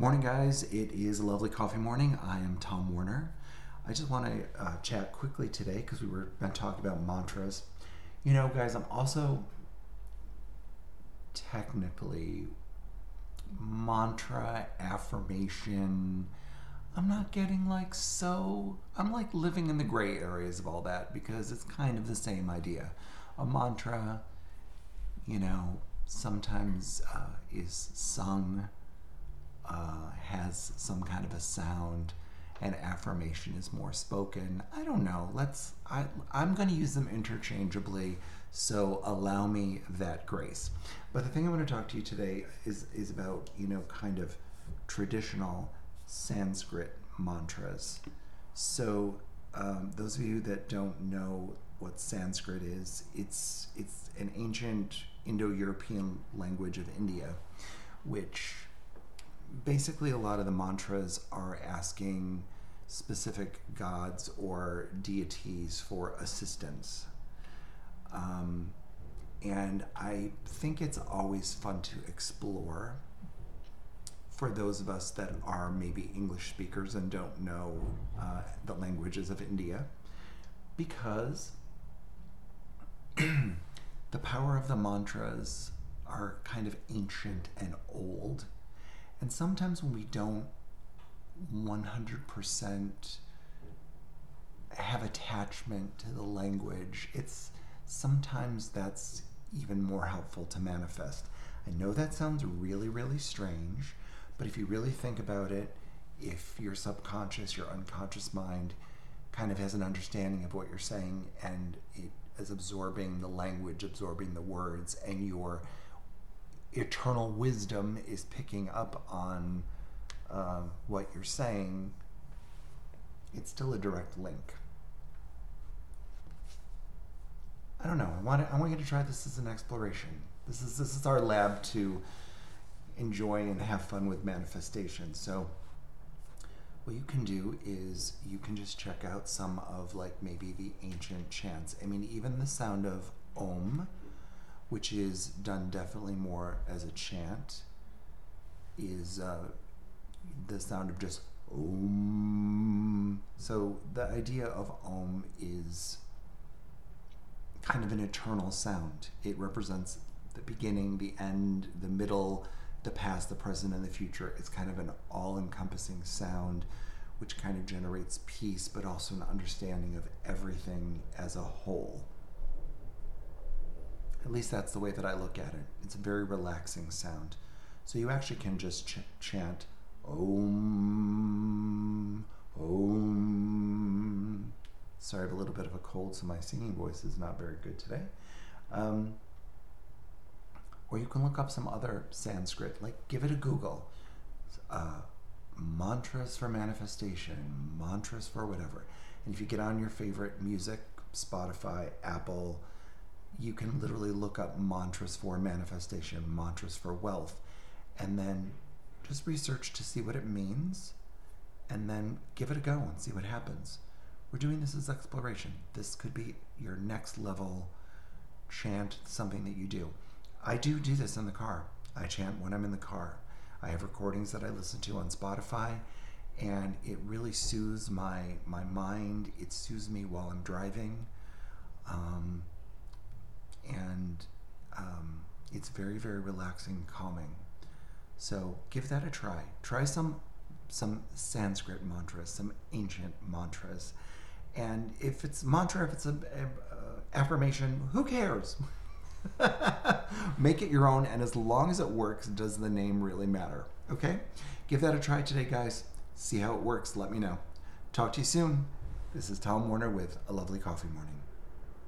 Morning, guys. It is a lovely coffee morning. I am Tom Warner. I just want to uh, chat quickly today because we were been talking about mantras. You know, guys, I'm also technically mantra, affirmation. I'm not getting like so. I'm like living in the gray areas of all that because it's kind of the same idea. A mantra, you know, sometimes uh, is sung uh, has some kind of a sound and affirmation is more spoken. I don't know. Let's I I'm going to use them interchangeably, so allow me that grace. But the thing I want to talk to you today is is about, you know, kind of traditional Sanskrit mantras. So um, those of you that don't know what Sanskrit is, it's it's an ancient Indo-European language of India, which basically a lot of the mantras are asking specific gods or deities for assistance. Um, and I think it's always fun to explore for those of us that are maybe English speakers and don't know uh, the languages of India, because the power of the mantras are kind of ancient and old and sometimes when we don't 100% have attachment to the language, it's sometimes that's even more helpful to manifest. I know that sounds really, really strange, but if you really think about it, if your subconscious, your unconscious mind kind of has an understanding of what you're saying and it is absorbing the language, absorbing the words, and you're eternal wisdom is picking up on uh, what you're saying, it's still a direct link. I don't know. I want to, I want you to try this as an exploration. This is this is our lab to enjoy and have fun with manifestation. So what you can do is you can just check out some of like maybe the ancient chants. I mean, even the sound of Om which is done definitely more as a chant, is uh, the sound of just om. So the idea of om is kind of an eternal sound. It represents the beginning, the end, the middle, the past, the present, and the future. It's kind of an all encompassing sound which kind of generates peace, but also an understanding of everything as a whole. At least that's the way that I look at it. It's a very relaxing sound. So you actually can just ch- chant Om, Om. Sorry, I have a little bit of a cold, so my singing voice is not very good today. Um, or you can look up some other Sanskrit, like give it a Google. Uh, mantras for manifestation, mantras for whatever. And if you get on your favorite music, Spotify, Apple, you can literally look up mantras for manifestation, mantras for wealth, and then just research to see what it means and then give it a go and see what happens. We're doing this as exploration. This could be your next level chant, something that you do. I do do this in the car. I chant when I'm in the car. I have recordings that I listen to on Spotify and it really soothes my my mind. It soothes me while I'm driving. Um, and um, it's very very relaxing calming. So give that a try. Try some some sanskrit mantras some ancient mantras. And if it's mantra if it's a, a, a affirmation who cares? Make it your own and as long as it works does the name really matter okay? Give that a try today guys. See how it works. Let me know. Talk to you soon. This is tom warner with a lovely coffee morning